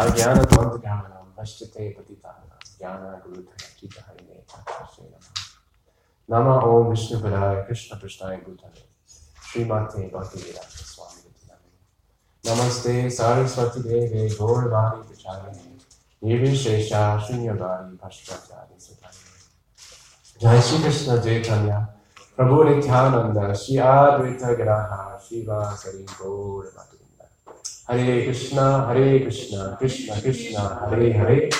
अज्ञानध्वन्तज्ञानं पश्यते श्रीमते स्वामी नमस्ते सरस्वती देवे गौरवाणी निर्विशेषा शून्यवाणी भ्रष्टाचारी सुधारिणे जय श्री कृष्ण चैतन्य प्रभु नित्यानंद श्री अद्वैत ग्रहा श्रीवासरी गौर हरे Hare Krishna, Hare Krishna, Krishna Krishna, Hare Hare,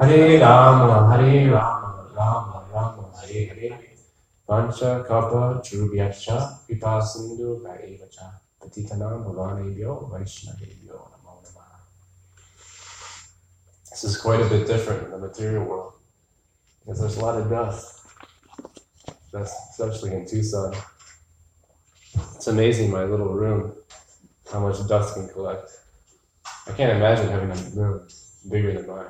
Hare Rama, Hare Rama, Rama Rama, Hare Hare. Kapa patitanam. This is quite a bit different in the material world because there's a lot of dust, dust especially in Tucson. It's amazing my little room how much dust can collect. I can't imagine having a room bigger than mine.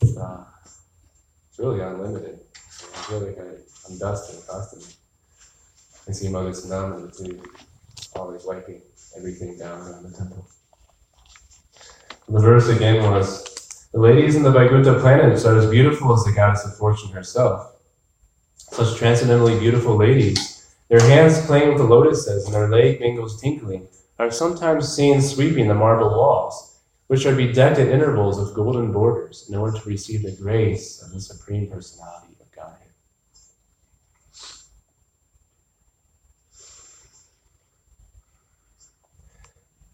it's, uh, it's really unlimited. I feel like I, I'm dusting constantly. I see Mother Tsunami too, always wiping everything down around the temple. The verse again was The ladies in the Vaikuntha planets are as beautiful as the goddess of fortune herself. Such transcendently beautiful ladies their hands playing with the lotuses and their leg mingles tinkling are sometimes seen sweeping the marble walls, which are bedecked at intervals with golden borders in order to receive the grace of the Supreme Personality of Godhead.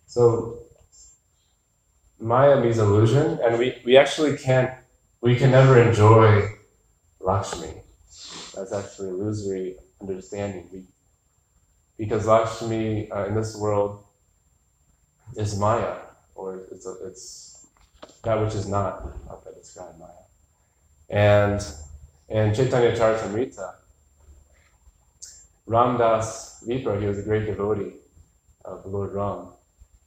So, Maya means illusion, and we, we actually can't, we can never enjoy Lakshmi. That's actually illusory understanding. Because Lakshmi uh, in this world is Maya, or it's, a, it's that which is not, how can I describe Maya? And in Chaitanya Charitamrita, Ramdas Vipra, he was a great devotee of Lord Ram.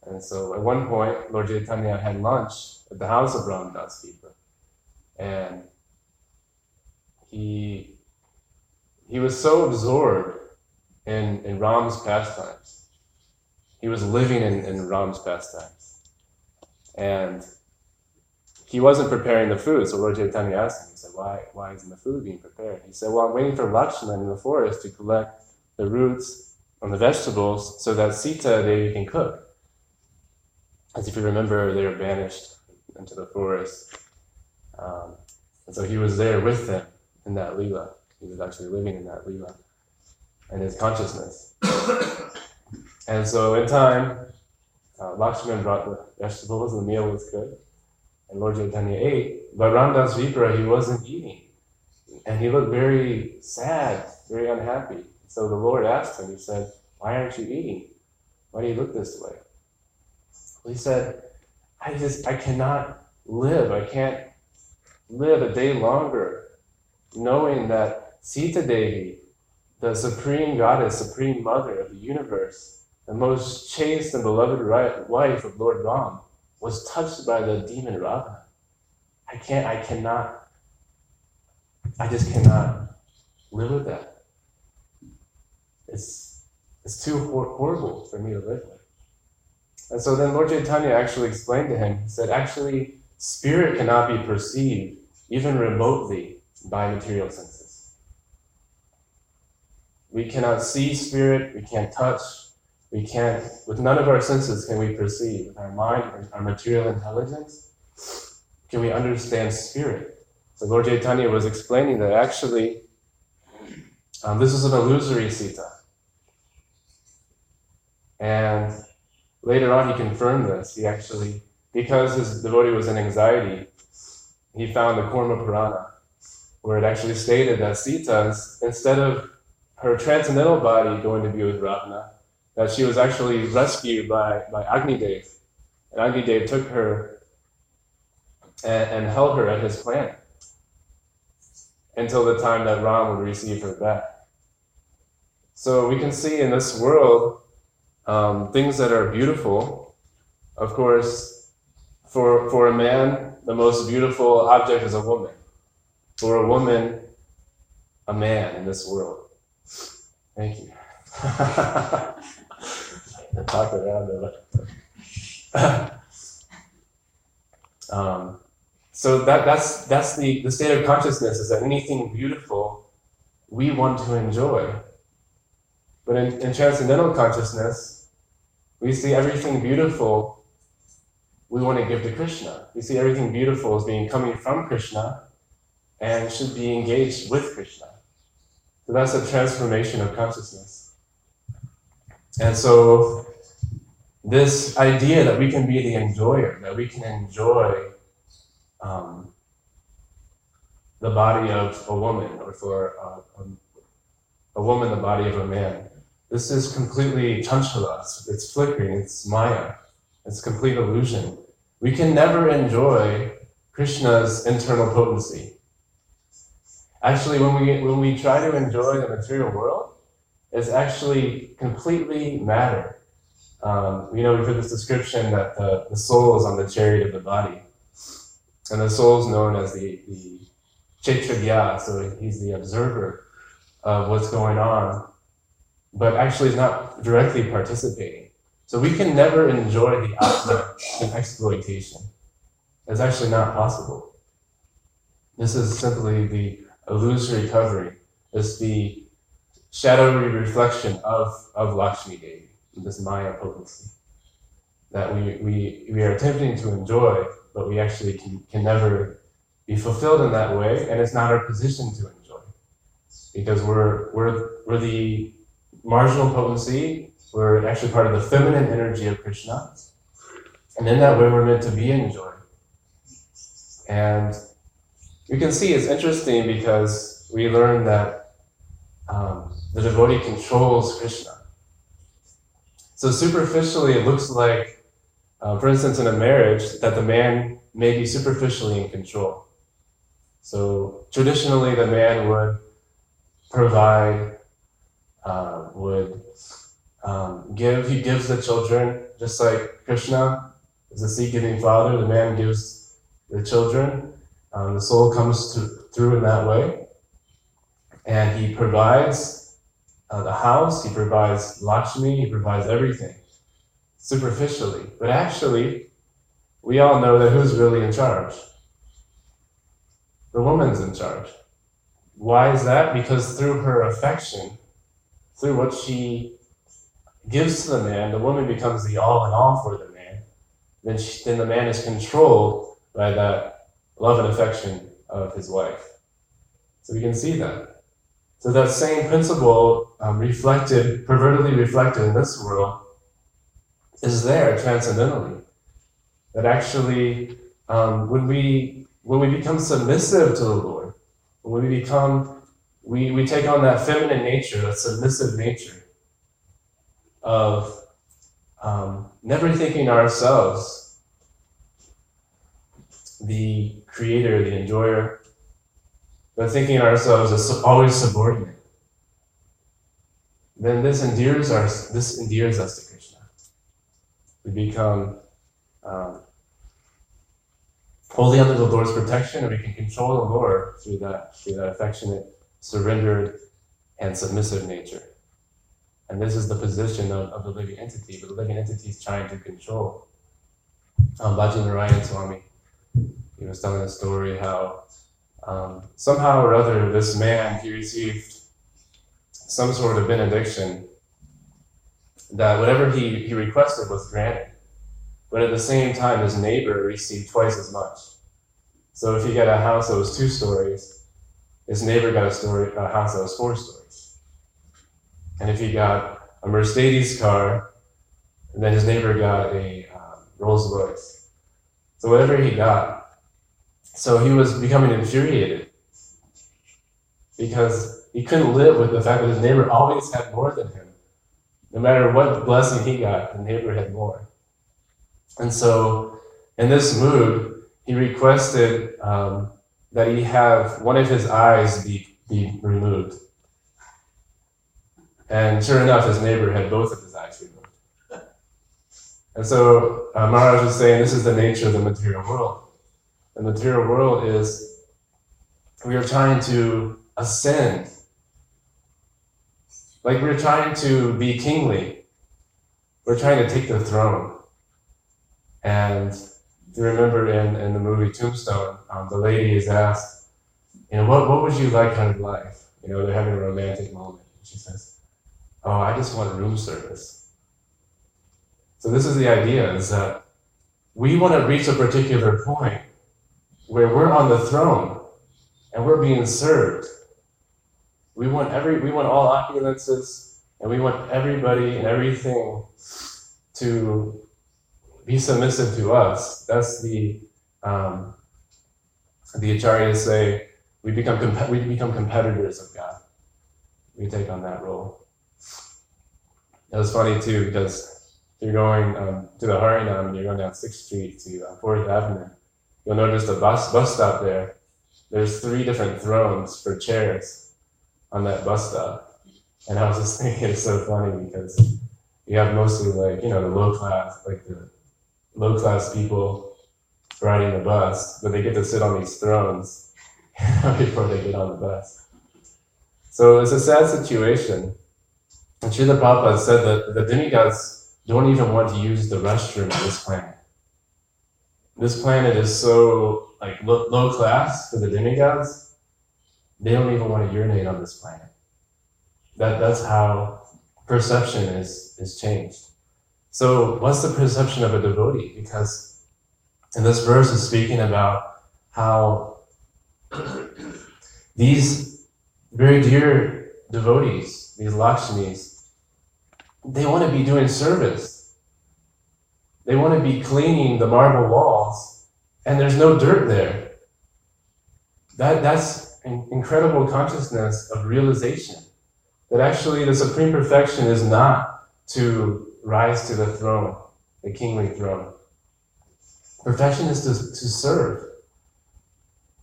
And so at one point, Lord Chaitanya had lunch at the house of Ramdas Vipra. And he he was so absorbed in, in Ram's pastimes. He was living in, in Ram's pastimes. And he wasn't preparing the food. So Lord Chaitanya asked him, he said, why, why isn't the food being prepared? He said, well, I'm waiting for Lakshman in the forest to collect the roots and the vegetables so that Sita Devi can cook. As if you remember, they were banished into the forest. Um, and so he was there with them in that Leela. He was actually living in that Leela and his consciousness. and so in time, uh, Lakshman brought the vegetables, the meal was good. And Lord Chaitanya ate, but Ramdas Vipra, he wasn't eating. And he looked very sad, very unhappy. So the Lord asked him, he said, Why aren't you eating? Why do you look this way? Well, He said, I just, I cannot live. I can't live a day longer knowing that Sita Devi, the supreme goddess, supreme mother of the universe, the most chaste and beloved wife of Lord Ram, was touched by the demon Ravana. I can't, I cannot, I just cannot live with that. It's, it's too hor- horrible for me to live with. And so then Lord Chaitanya actually explained to him, he said, actually, spirit cannot be perceived even remotely by material senses. We cannot see spirit, we can't touch, we can't, with none of our senses can we perceive. With our mind, our material intelligence, can we understand spirit? So Lord Chaitanya was explaining that actually um, this is an illusory sita. And later on, he confirmed this. He actually, because his devotee was in anxiety, he found the Kurma Purana, where it actually stated that Sita, instead of her transcendental body going to be with Ravana, that she was actually rescued by, by Agnidev. And Agnidev took her and, and held her at his planet until the time that Ram would receive her back. So we can see in this world um, things that are beautiful. Of course, for, for a man, the most beautiful object is a woman. For a woman, a man in this world. Thank you. talk around it. um, so that, that's, that's the, the state of consciousness is that anything beautiful we want to enjoy. But in, in transcendental consciousness, we see everything beautiful we want to give to Krishna. We see everything beautiful as being coming from Krishna and should be engaged with Krishna. So that's a transformation of consciousness. And so this idea that we can be the enjoyer, that we can enjoy um, the body of a woman, or for a, a, a, woman, the body of a man. This is completely chanchala, it's flickering, it's maya, it's complete illusion. We can never enjoy Krishna's internal potency. Actually, when we, when we try to enjoy the material world, it's actually completely matter. Um, you know, we've heard this description that the, the soul is on the chariot of the body. And the soul is known as the, the so he's the observer of what's going on, but actually is not directly participating. So we can never enjoy the in exploitation. It's actually not possible. This is simply the illusory covering. is the shadowy reflection of, of Lakshmi Devi, this Maya potency that we, we, we are attempting to enjoy but we actually can, can never be fulfilled in that way, and it's not our position to enjoy. Because we're, we're, we're the marginal potency, we're actually part of the feminine energy of Krishna, and in that way we're meant to be enjoyed. And you can see it's interesting because we learn that um, the devotee controls Krishna. So superficially, it looks like uh, for instance, in a marriage, that the man may be superficially in control. So traditionally, the man would provide, uh, would um, give. He gives the children, just like Krishna is a seed-giving father. The man gives the children. Um, the soul comes to, through in that way, and he provides uh, the house. He provides Lakshmi. He provides everything superficially. But actually, we all know that who's really in charge? The woman's in charge. Why is that? Because through her affection, through what she gives to the man, the woman becomes the all in all for the man. Then, she, then the man is controlled by that love and affection of his wife. So we can see that. So that same principle um, reflected, pervertedly reflected in this world, is there transcendentally. That actually, um, when we when we become submissive to the Lord, when we become we, we take on that feminine nature, that submissive nature of um, never thinking ourselves the creator, the enjoyer, but thinking ourselves as always subordinate. Then this endears our this endears us to Krishna we become um, wholly under the Lord's protection, and we can control the Lord through that, through that affectionate, surrendered, and submissive nature. And this is the position of, of the living entity, but the living entity is trying to control. Um, Bhaji Narayan Swami, he was telling a story how um, somehow or other this man, he received some sort of benediction that whatever he, he requested was granted. But at the same time, his neighbor received twice as much. So if he got a house that was two stories, his neighbor got a, story, a house that was four stories. And if he got a Mercedes car, then his neighbor got a um, Rolls Royce. So whatever he got, so he was becoming infuriated because he couldn't live with the fact that his neighbor always had more than him. No matter what blessing he got, the neighbor had more. And so, in this mood, he requested um, that he have one of his eyes be, be removed. And sure enough, his neighbor had both of his eyes removed. And so uh, Maharaj was saying this is the nature of the material world. The material world is we are trying to ascend like we're trying to be kingly. we're trying to take the throne. And if you remember in, in the movie Tombstone, um, the lady is asked, you know, what, what would you like kind of life? You know, they're having a romantic moment. She says, oh, I just want room service. So this is the idea, is that we want to reach a particular point where we're on the throne and we're being served. We want every we want all opulences and we want everybody and everything to be submissive to us. That's the um, the acharyas say we become comp- we become competitors of God. We take on that role. It was funny too because you're going um, to the Harinam and you're going down Sixth Street to uh, Fourth Avenue. You'll notice the bus bus stop there. There's three different thrones for chairs on that bus stop, and I was just thinking it's so funny because you have mostly like you know the low class like the low class people riding the bus, but they get to sit on these thrones before they get on the bus. So it's a sad situation. And Srila Prabhupada said that the demigods don't even want to use the restroom on this planet. This planet is so like low, low class for the demigods. They don't even want to urinate on this planet. That that's how perception is is changed. So, what's the perception of a devotee? Because in this verse is speaking about how these very dear devotees, these Lakshmis, they want to be doing service. They want to be cleaning the marble walls, and there's no dirt there. That, that's an incredible consciousness of realization that actually the supreme perfection is not to rise to the throne, the kingly throne. Perfection is to, to serve,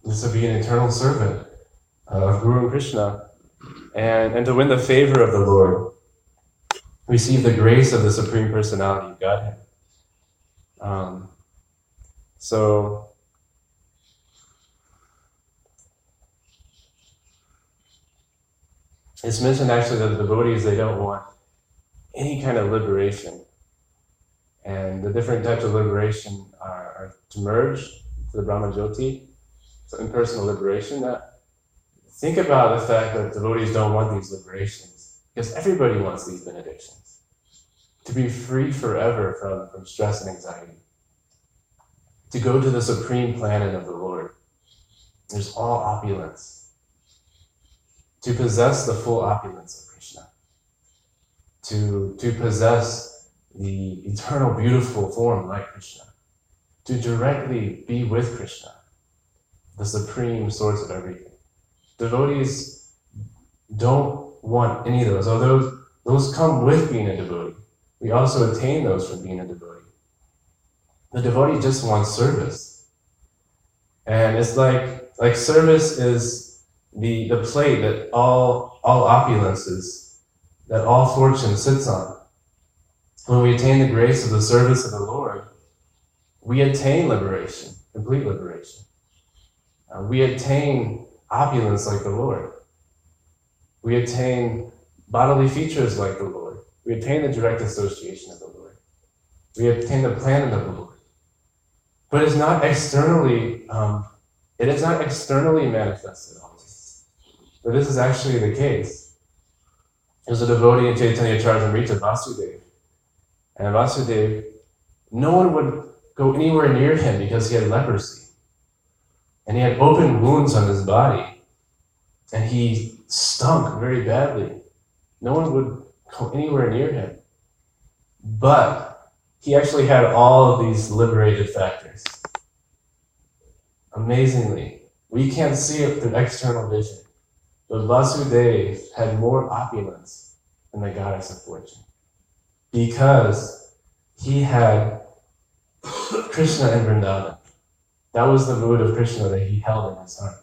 is to be an eternal servant of Guru and Krishna, and, and to win the favor of the Lord, receive the grace of the Supreme Personality of Godhead. Um, so, it's mentioned actually that the devotees they don't want any kind of liberation. And the different types of liberation are, are to merge to the Brahma Jyoti, so impersonal liberation. That think about the fact that devotees don't want these liberations because everybody wants these benedictions to be free forever from, from stress and anxiety, to go to the supreme planet of the Lord. There's all opulence, to possess the full opulence of Krishna to, to possess the eternal, beautiful form like Krishna, to directly be with Krishna, the supreme source of everything. Devotees don't want any of those, although those come with being a devotee. We also attain those from being a devotee. The devotee just wants service. And it's like, like service is the, the plate that all, all opulences that all fortune sits on. When we attain the grace of the service of the Lord, we attain liberation, complete liberation. Uh, we attain opulence like the Lord. We attain bodily features like the Lord. We attain the direct association of the Lord. We attain the plan of the Lord. But it's not externally, um, it is not externally manifested always. But this is actually the case. There's a devotee in Chaitanya Charitamrita, Vasudev. And Vasudev, no one would go anywhere near him because he had leprosy. And he had open wounds on his body. And he stunk very badly. No one would go anywhere near him. But he actually had all of these liberated factors. Amazingly, we can't see it through external vision. But Vasudev had more opulence than the goddess of fortune because he had Krishna in Vrindavan. That was the mood of Krishna that he held in his heart.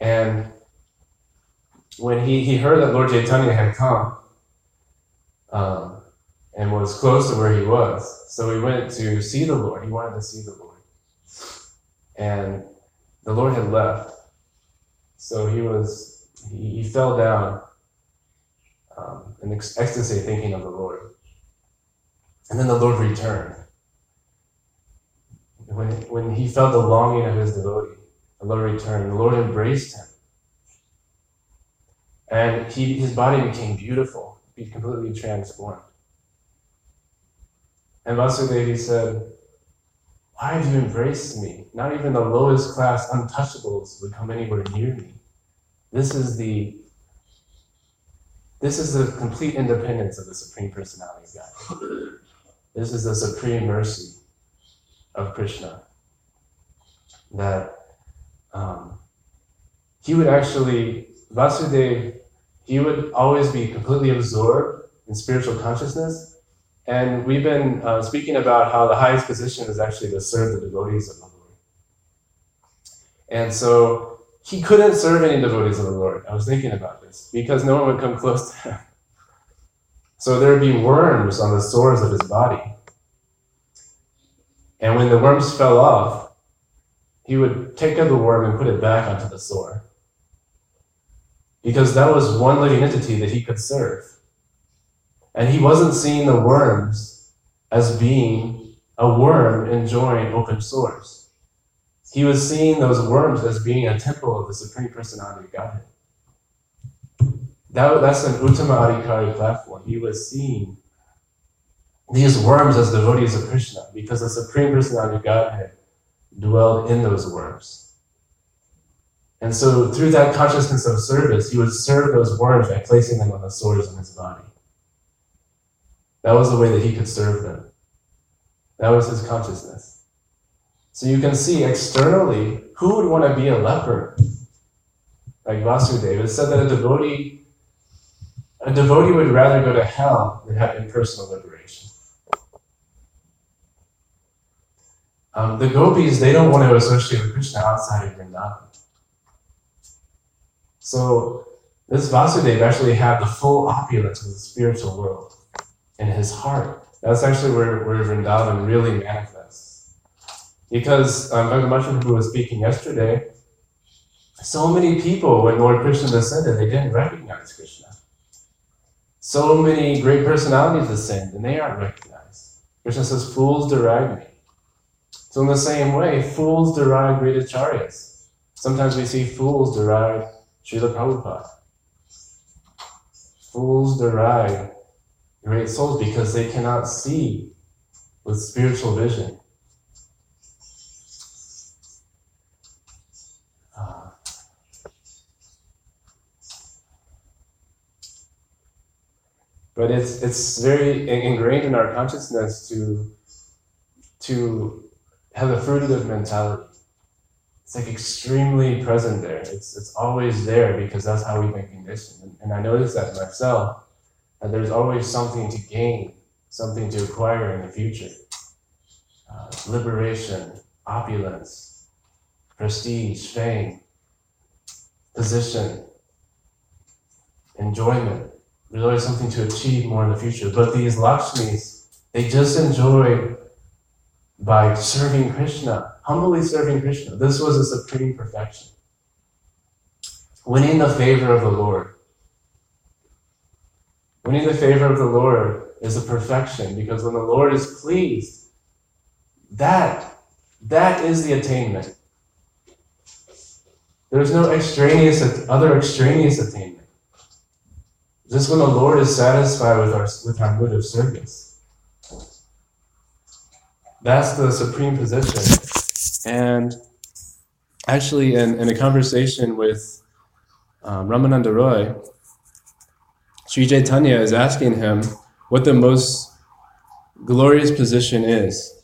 And when he, he heard that Lord Chaitanya had come um, and was close to where he was, so he went to see the Lord. He wanted to see the Lord. And the Lord had left. So he was, he, he fell down um, in ecstasy thinking of the Lord. And then the Lord returned. When, when he felt the longing of his devotee, the Lord returned. The Lord embraced him. And he, his body became beautiful, be completely transformed. And Vasudevi said, Why have you embraced me? Not even the lowest class untouchables would come anywhere near me. This is the this is the complete independence of the Supreme Personality of God. This is the supreme mercy of Krishna. That um, he would actually, Vasudeva, he would always be completely absorbed in spiritual consciousness. And we've been uh, speaking about how the highest position is actually to serve the devotees of the Lord. And so he couldn't serve any devotees of the Lord. I was thinking about this because no one would come close to him. So there would be worms on the sores of his body. And when the worms fell off, he would take out the worm and put it back onto the sore. Because that was one living entity that he could serve. And he wasn't seeing the worms as being a worm enjoying open source. He was seeing those worms as being a temple of the Supreme Personality of Godhead. That, that's an Uttama Adhikari platform. He was seeing these worms as devotees of Krishna because the Supreme Personality of Godhead dwelled in those worms. And so, through that consciousness of service, he would serve those worms by placing them on the sores on his body. That was the way that he could serve them. That was his consciousness. So you can see externally who would want to be a leper like Vasudeva. It said that a devotee, a devotee would rather go to hell than have impersonal liberation. Um, the gopis, they don't want to associate with Krishna outside of Vrindavan. So this Vasudeva actually had the full opulence of the spiritual world in his heart. That's actually where, where Vrindavan really manifests. Because um, Bhagavad Prabhu was speaking yesterday, so many people, when Lord Krishna descended, they didn't recognize Krishna. So many great personalities ascend, and they aren't recognized. Krishna says, Fools deride me. So, in the same way, fools deride great acharyas. Sometimes we see fools deride Srila Prabhupada. Fools deride great souls because they cannot see with spiritual vision. But it's it's very ingrained in our consciousness to to have a fruitive mentality. It's like extremely present there. It's it's always there because that's how we've been conditioned. And, and I noticed that myself that there's always something to gain, something to acquire in the future. Uh, liberation, opulence, prestige, fame, position, enjoyment. There's always something to achieve more in the future. But these Lakshmis, they just enjoy by serving Krishna, humbly serving Krishna. This was a supreme perfection. Winning the favor of the Lord. Winning the favor of the Lord is a perfection because when the Lord is pleased, that, that is the attainment. There's no extraneous, other extraneous attainment. Just when the Lord is satisfied with our, with our mood of service. That's the supreme position. And actually, in, in a conversation with um, Ramananda Roy, Sri Chaitanya is asking him what the most glorious position is.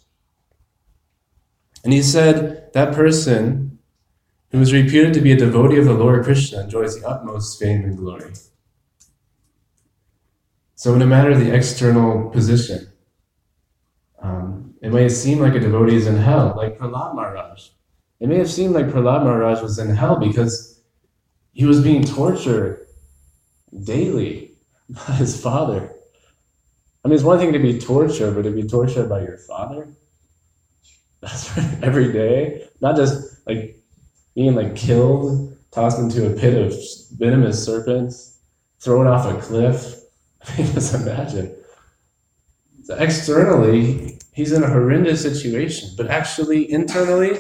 And he said, That person who is reputed to be a devotee of the Lord Krishna enjoys the utmost fame and glory. So, no matter the external position, it may seem like a devotee is in hell, like Prahlad Maharaj. It may have seemed like Prahlad Maharaj was in hell because he was being tortured daily by his father. I mean, it's one thing to be tortured, but to be tortured by your father? That's right, every day. Not just like being like killed, tossed into a pit of venomous serpents, thrown off a cliff. I mean, just imagine. So externally, he's in a horrendous situation, but actually, internally,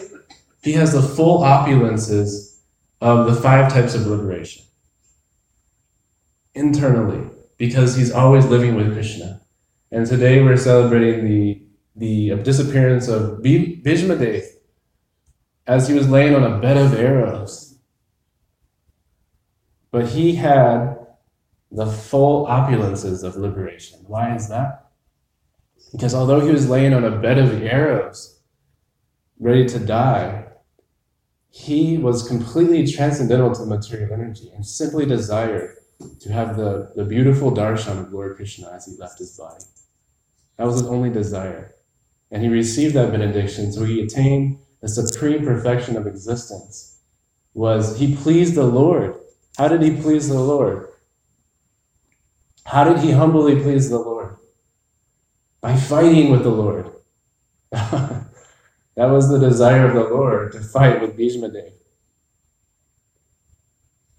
he has the full opulences of the five types of liberation. Internally, because he's always living with Krishna. And today we're celebrating the, the disappearance of Bhishmadev as he was laying on a bed of arrows. But he had the full opulences of liberation. Why is that? Because although he was laying on a bed of arrows, ready to die, he was completely transcendental to material energy and simply desired to have the, the beautiful darshan of Lord Krishna as he left his body. That was his only desire. And he received that benediction, so he attained the supreme perfection of existence. Was he pleased the Lord? How did he please the Lord? How did he humbly please the Lord? By fighting with the Lord. that was the desire of the Lord to fight with Bhishma Dev.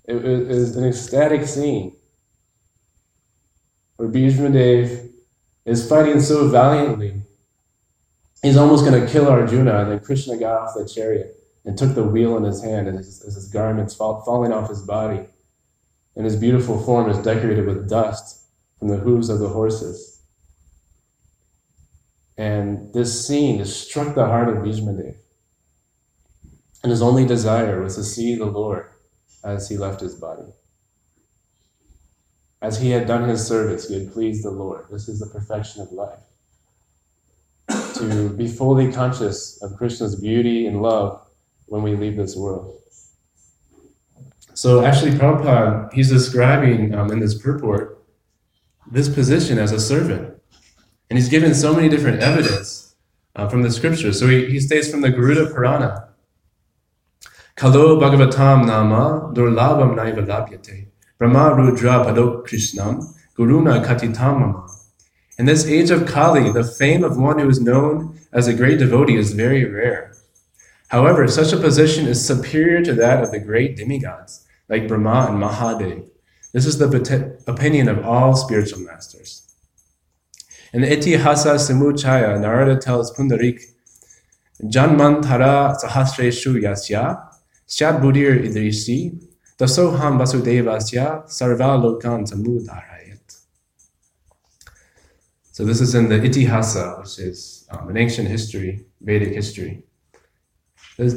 it is an ecstatic scene where Bhishma Dev is fighting so valiantly. He's almost going to kill Arjuna, and then Krishna got off the chariot and took the wheel in his hand, and his, his garments fall, falling off his body. And his beautiful form is decorated with dust from the hooves of the horses. And this scene struck the heart of Bhishmadev. And his only desire was to see the Lord as he left his body. As he had done his service, he had pleased the Lord. This is the perfection of life. to be fully conscious of Krishna's beauty and love when we leave this world. So actually, Prabhupada, he's describing um, in this purport this position as a servant. And he's given so many different evidence uh, from the scriptures. So he, he states from the Garuda Purana, Kalo Bhagavatam Nama Durlabam Naiva Labhyate Brahma Rudra Padok Krishnam Guruna Katitamama. In this age of Kali, the fame of one who is known as a great devotee is very rare. However, such a position is superior to that of the great demigods, like Brahma and Mahadev. This is the opinion of all spiritual masters. In Itihasa Samuchaya, Narada tells Pundarik, Janmantara Sahasreshu Yasya Syad Budir Idrisi, Dasoham Vasudevasya Sarva Lokan Samudharayat. So this is in the Itihasa, which is um, an ancient history, Vedic history.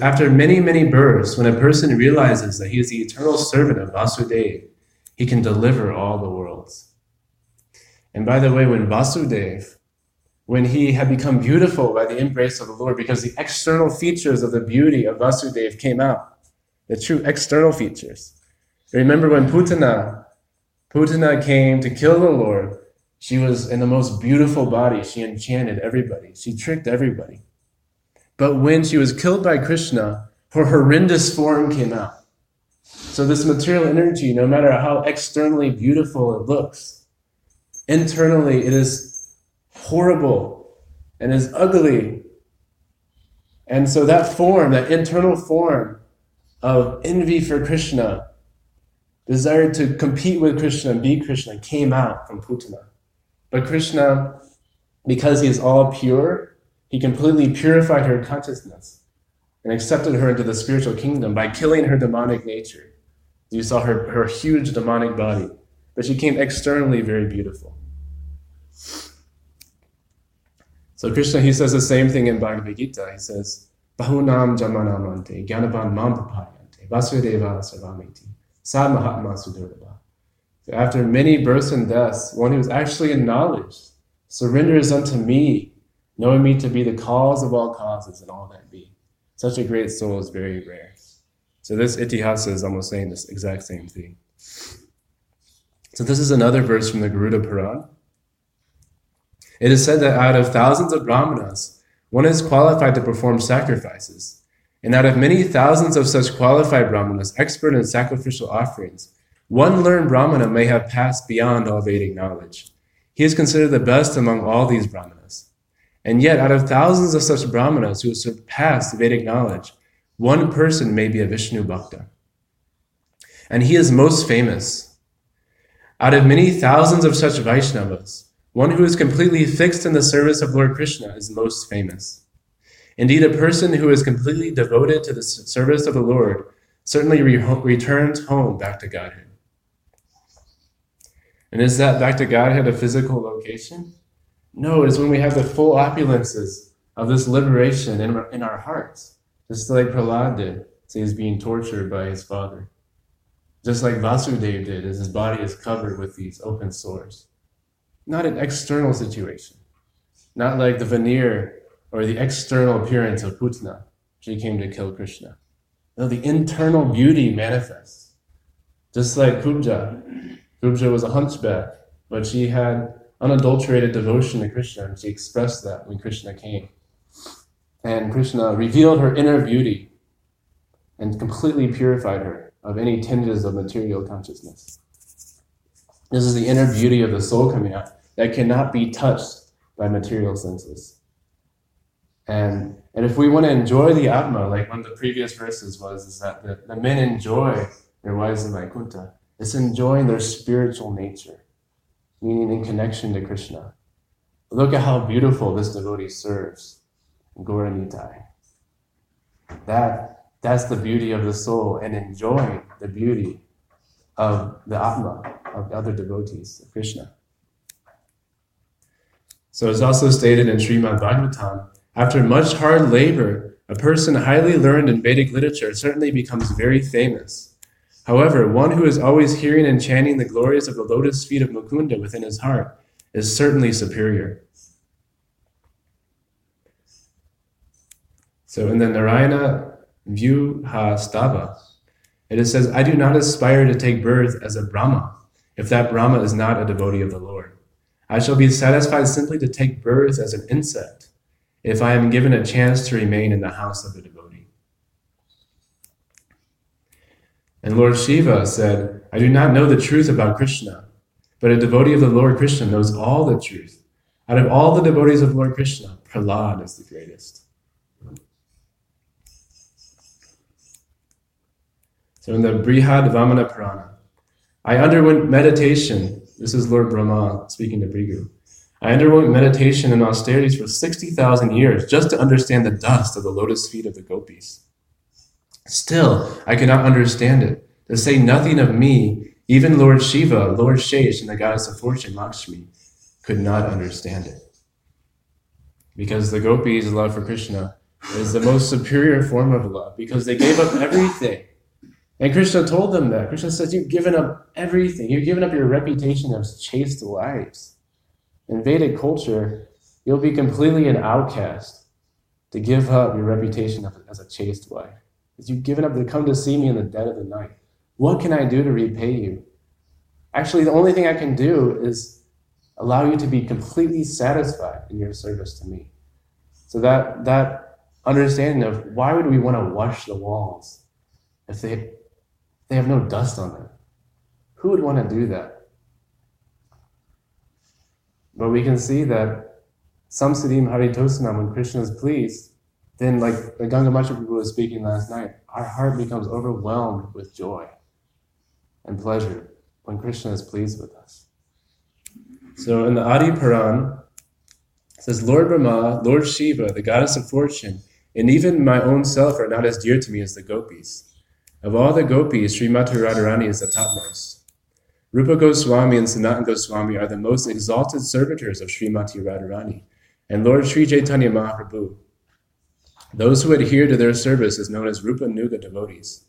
After many, many births, when a person realizes that he is the eternal servant of Vasudeva, he can deliver all the worlds. And by the way, when Vasudev, when he had become beautiful by the embrace of the Lord, because the external features of the beauty of Vasudev came out, the true external features. Remember when Putana, Putana came to kill the Lord, she was in the most beautiful body. She enchanted everybody. She tricked everybody. But when she was killed by Krishna, her horrendous form came out. So this material energy, no matter how externally beautiful it looks, internally it is horrible and is ugly. And so that form, that internal form, of envy for Krishna, desire to compete with Krishna and be Krishna came out from Putana. But Krishna, because he is all pure, he completely purified her consciousness and accepted her into the spiritual kingdom by killing her demonic nature. You saw her, her huge demonic body, but she came externally very beautiful. So Krishna, he says the same thing in Bhagavad Gita. He says, Bahunam Jamanamante, Gyanavan Mampapayante, Vasudeva Sarvamiti, Sa Mahatma Sudurlabha. So after many births and deaths, one who is actually in knowledge surrenders unto me, knowing me to be the cause of all causes and all that be. Such a great soul is very rare. So this itihasa is almost saying this exact same thing. So this is another verse from the Garuda Puran. It is said that out of thousands of brahmanas, one is qualified to perform sacrifices. And out of many thousands of such qualified brahmanas, expert in sacrificial offerings, one learned brahmana may have passed beyond all Vedic knowledge. He is considered the best among all these brahmanas. And yet, out of thousands of such brahmanas who surpass Vedic knowledge, one person may be a Vishnu Bhakta. And he is most famous. Out of many thousands of such Vaishnavas, One who is completely fixed in the service of Lord Krishna is most famous. Indeed, a person who is completely devoted to the service of the Lord certainly re- returns home back to Godhead. And is that back to Godhead a physical location? No, it is when we have the full opulences of this liberation in, in our hearts, just like Prahlad did, so he's being tortured by his father. Just like Vasudev did, as his body is covered with these open sores. Not an external situation, not like the veneer or the external appearance of Putana. She came to kill Krishna. No, the internal beauty manifests. Just like Kubja. Kubja was a hunchback, but she had unadulterated devotion to Krishna, and she expressed that when Krishna came. And Krishna revealed her inner beauty and completely purified her of any tinges of material consciousness. This is the inner beauty of the soul coming out that cannot be touched by material senses. And, and if we want to enjoy the Atma, like one of the previous verses was, is that the, the men enjoy their wives in Vaikuntha. It's enjoying their spiritual nature, meaning in connection to Krishna. Look at how beautiful this devotee serves. Gauranitai. That, that's the beauty of the soul and enjoying the beauty of the Atma, of other devotees of Krishna. So it's also stated in Srimad Bhagavatam after much hard labor, a person highly learned in Vedic literature certainly becomes very famous. However, one who is always hearing and chanting the glories of the lotus feet of Mukunda within his heart is certainly superior. So in the Narayana Vyuhastava, it says, I do not aspire to take birth as a Brahma, if that Brahma is not a devotee of the Lord. I shall be satisfied simply to take birth as an insect if I am given a chance to remain in the house of a devotee. And Lord Shiva said, I do not know the truth about Krishna, but a devotee of the Lord Krishna knows all the truth. Out of all the devotees of Lord Krishna, Prahlad is the greatest. So in the Brihad Vamana Purana, I underwent meditation. This is Lord Brahma speaking to Bhrigu. I underwent meditation and austerities for 60,000 years just to understand the dust of the lotus feet of the gopis. Still, I could not understand it. To say nothing of me, even Lord Shiva, Lord Shesh, and the goddess of fortune, Lakshmi, could not understand it. Because the gopis' love for Krishna is the most superior form of love, because they gave up everything. And Krishna told them that. Krishna says, You've given up everything. You've given up your reputation as chaste wives in Vedic culture, you'll be completely an outcast to give up your reputation as a chaste wife. Because you've given up to come to see me in the dead of the night. What can I do to repay you? Actually, the only thing I can do is allow you to be completely satisfied in your service to me. So that that understanding of why would we want to wash the walls if they they have no dust on them? Who would want to do that? But we can see that Samsidim Haritosana, when Krishna is pleased, then like the Ganga Prabhu was speaking last night, our heart becomes overwhelmed with joy and pleasure when Krishna is pleased with us. So in the Adi Puran, it says, Lord Brahma, Lord Shiva, the goddess of fortune, and even my own self are not as dear to me as the gopis. Of all the gopis, Srimati Radharani is the topmost. Rupa Goswami and Sanatan Goswami are the most exalted servitors of Srimati Radharani and Lord Sri Chaitanya Mahaprabhu. Those who adhere to their service is known as Rupanuga devotees.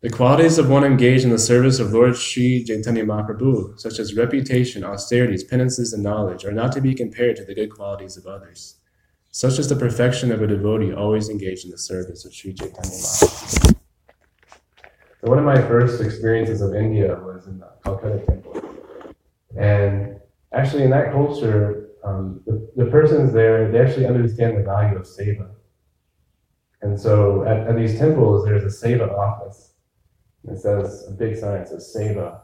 The qualities of one engaged in the service of Lord Sri Chaitanya Mahaprabhu, such as reputation, austerities, penances, and knowledge, are not to be compared to the good qualities of others. Such is the perfection of a devotee always engaged in the service of Sri Chaitanya. So one of my first experiences of India was in the Calcutta temple. And actually, in that culture, um, the, the persons there, they actually understand the value of seva. And so at, at these temples, there's a seva office. It says, a big sign says seva.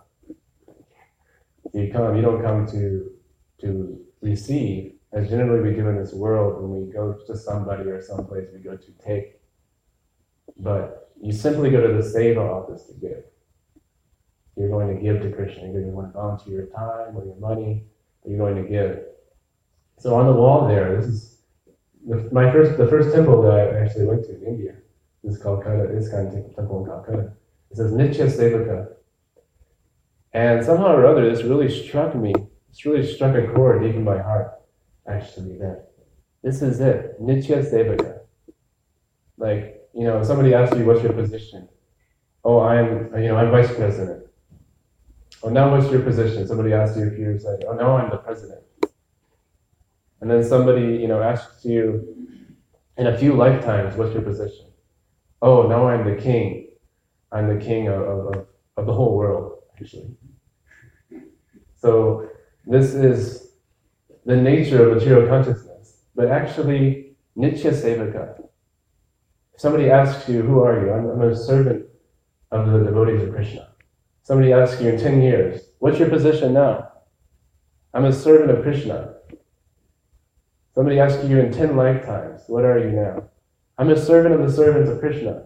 You come, you don't come to, to receive, as generally we do in this world when we go to somebody or someplace, we go to take. But you simply go to the seva office to give. you're going to give to Krishna. You're going to volunteer your time or your money, you're going to give. So on the wall there, this is the, my first, the first temple that I actually went to in India. This is Calcutta, this kind of temple in Calcutta. It says Nitya Sevaka. And somehow or other, this really struck me. It's really struck a chord deep in my heart, actually, that this is it. Nitya Sevaka. Like, you know, somebody asks you, what's your position? Oh, I'm, you know, I'm vice president. Oh, now what's your position? Somebody asks you if you're like, oh, now I'm the president. And then somebody, you know, asks you, in a few lifetimes, what's your position? Oh, now I'm the king. I'm the king of, of, of the whole world, actually. So this is the nature of material consciousness. But actually, Nitya Sevaka. If somebody asks you, who are you? I'm, I'm a servant of the devotees of Krishna. Somebody asks you in 10 years, what's your position now? I'm a servant of Krishna. Somebody asks you in 10 lifetimes, what are you now? I'm a servant of the servants of Krishna.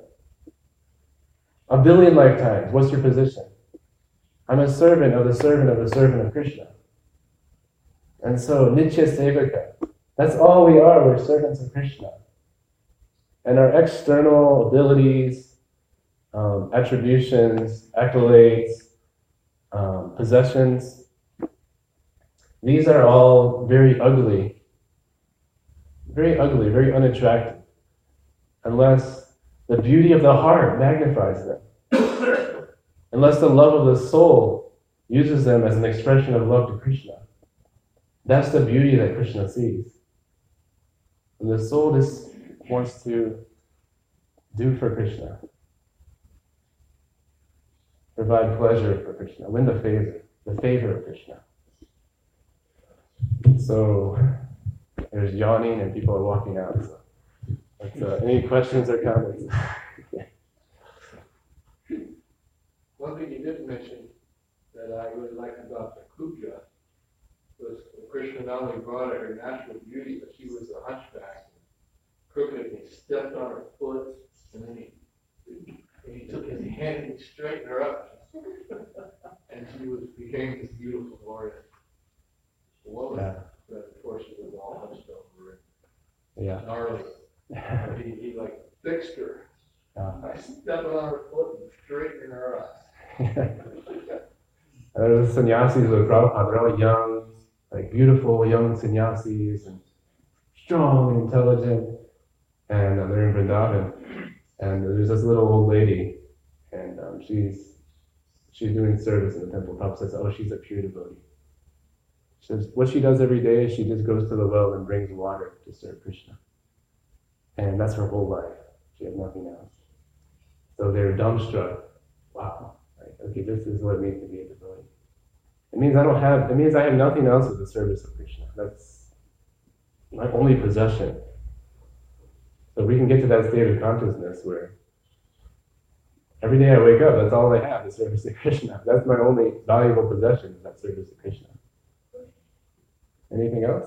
A billion lifetimes, what's your position? I'm a servant of the servant of the servant of Krishna. And so, Nitya Sevaka, that's all we are, we're servants of Krishna. And our external abilities, um, attributions, accolades, um, possessions, these are all very ugly, very ugly, very unattractive, unless the beauty of the heart magnifies them, unless the love of the soul uses them as an expression of love to Krishna. That's the beauty that Krishna sees. And the soul just wants to do for Krishna provide pleasure for Krishna, win the favor, the favor of Krishna. So there's yawning and people are walking out. So uh, any questions or comments? One thing you didn't mention that I really like about the Kubja was Krishna not only brought her her natural beauty, but she was a hunchback, crooked, and he stepped on her foot, and then he and he took his hand and he straightened her up. and she was became this beautiful warrior. A woman Yeah. that of course she was all hunched over Yeah. gnarly. he, he like fixed her. Yeah. I stepped on her foot and straightened her up. There's sannyasis with Prabhupada, they're all young, like beautiful young sannyasis and strong and intelligent. And uh, they're in Vrindavan. And there's this little old lady, and um, she's she's doing service in the temple. Prabhupada says, Oh, she's a pure devotee. She says, What she does every day is she just goes to the well and brings water to serve Krishna. And that's her whole life. She has nothing else. So they're dumbstruck. Wow. Right? Okay, this is what it means to be a devotee. It means I don't have. It means I have nothing else but the service of Krishna. That's my only possession. So we can get to that state of consciousness where every day I wake up, that's all I have, the service of Krishna. That's my only valuable possession, that service of Krishna. Anything else?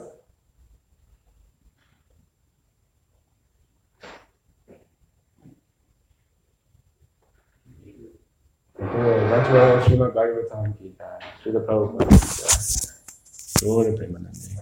Okay, that's why Srimad Bhagavatam Gita. Srila Prabhupada Gita. Lord Premanande.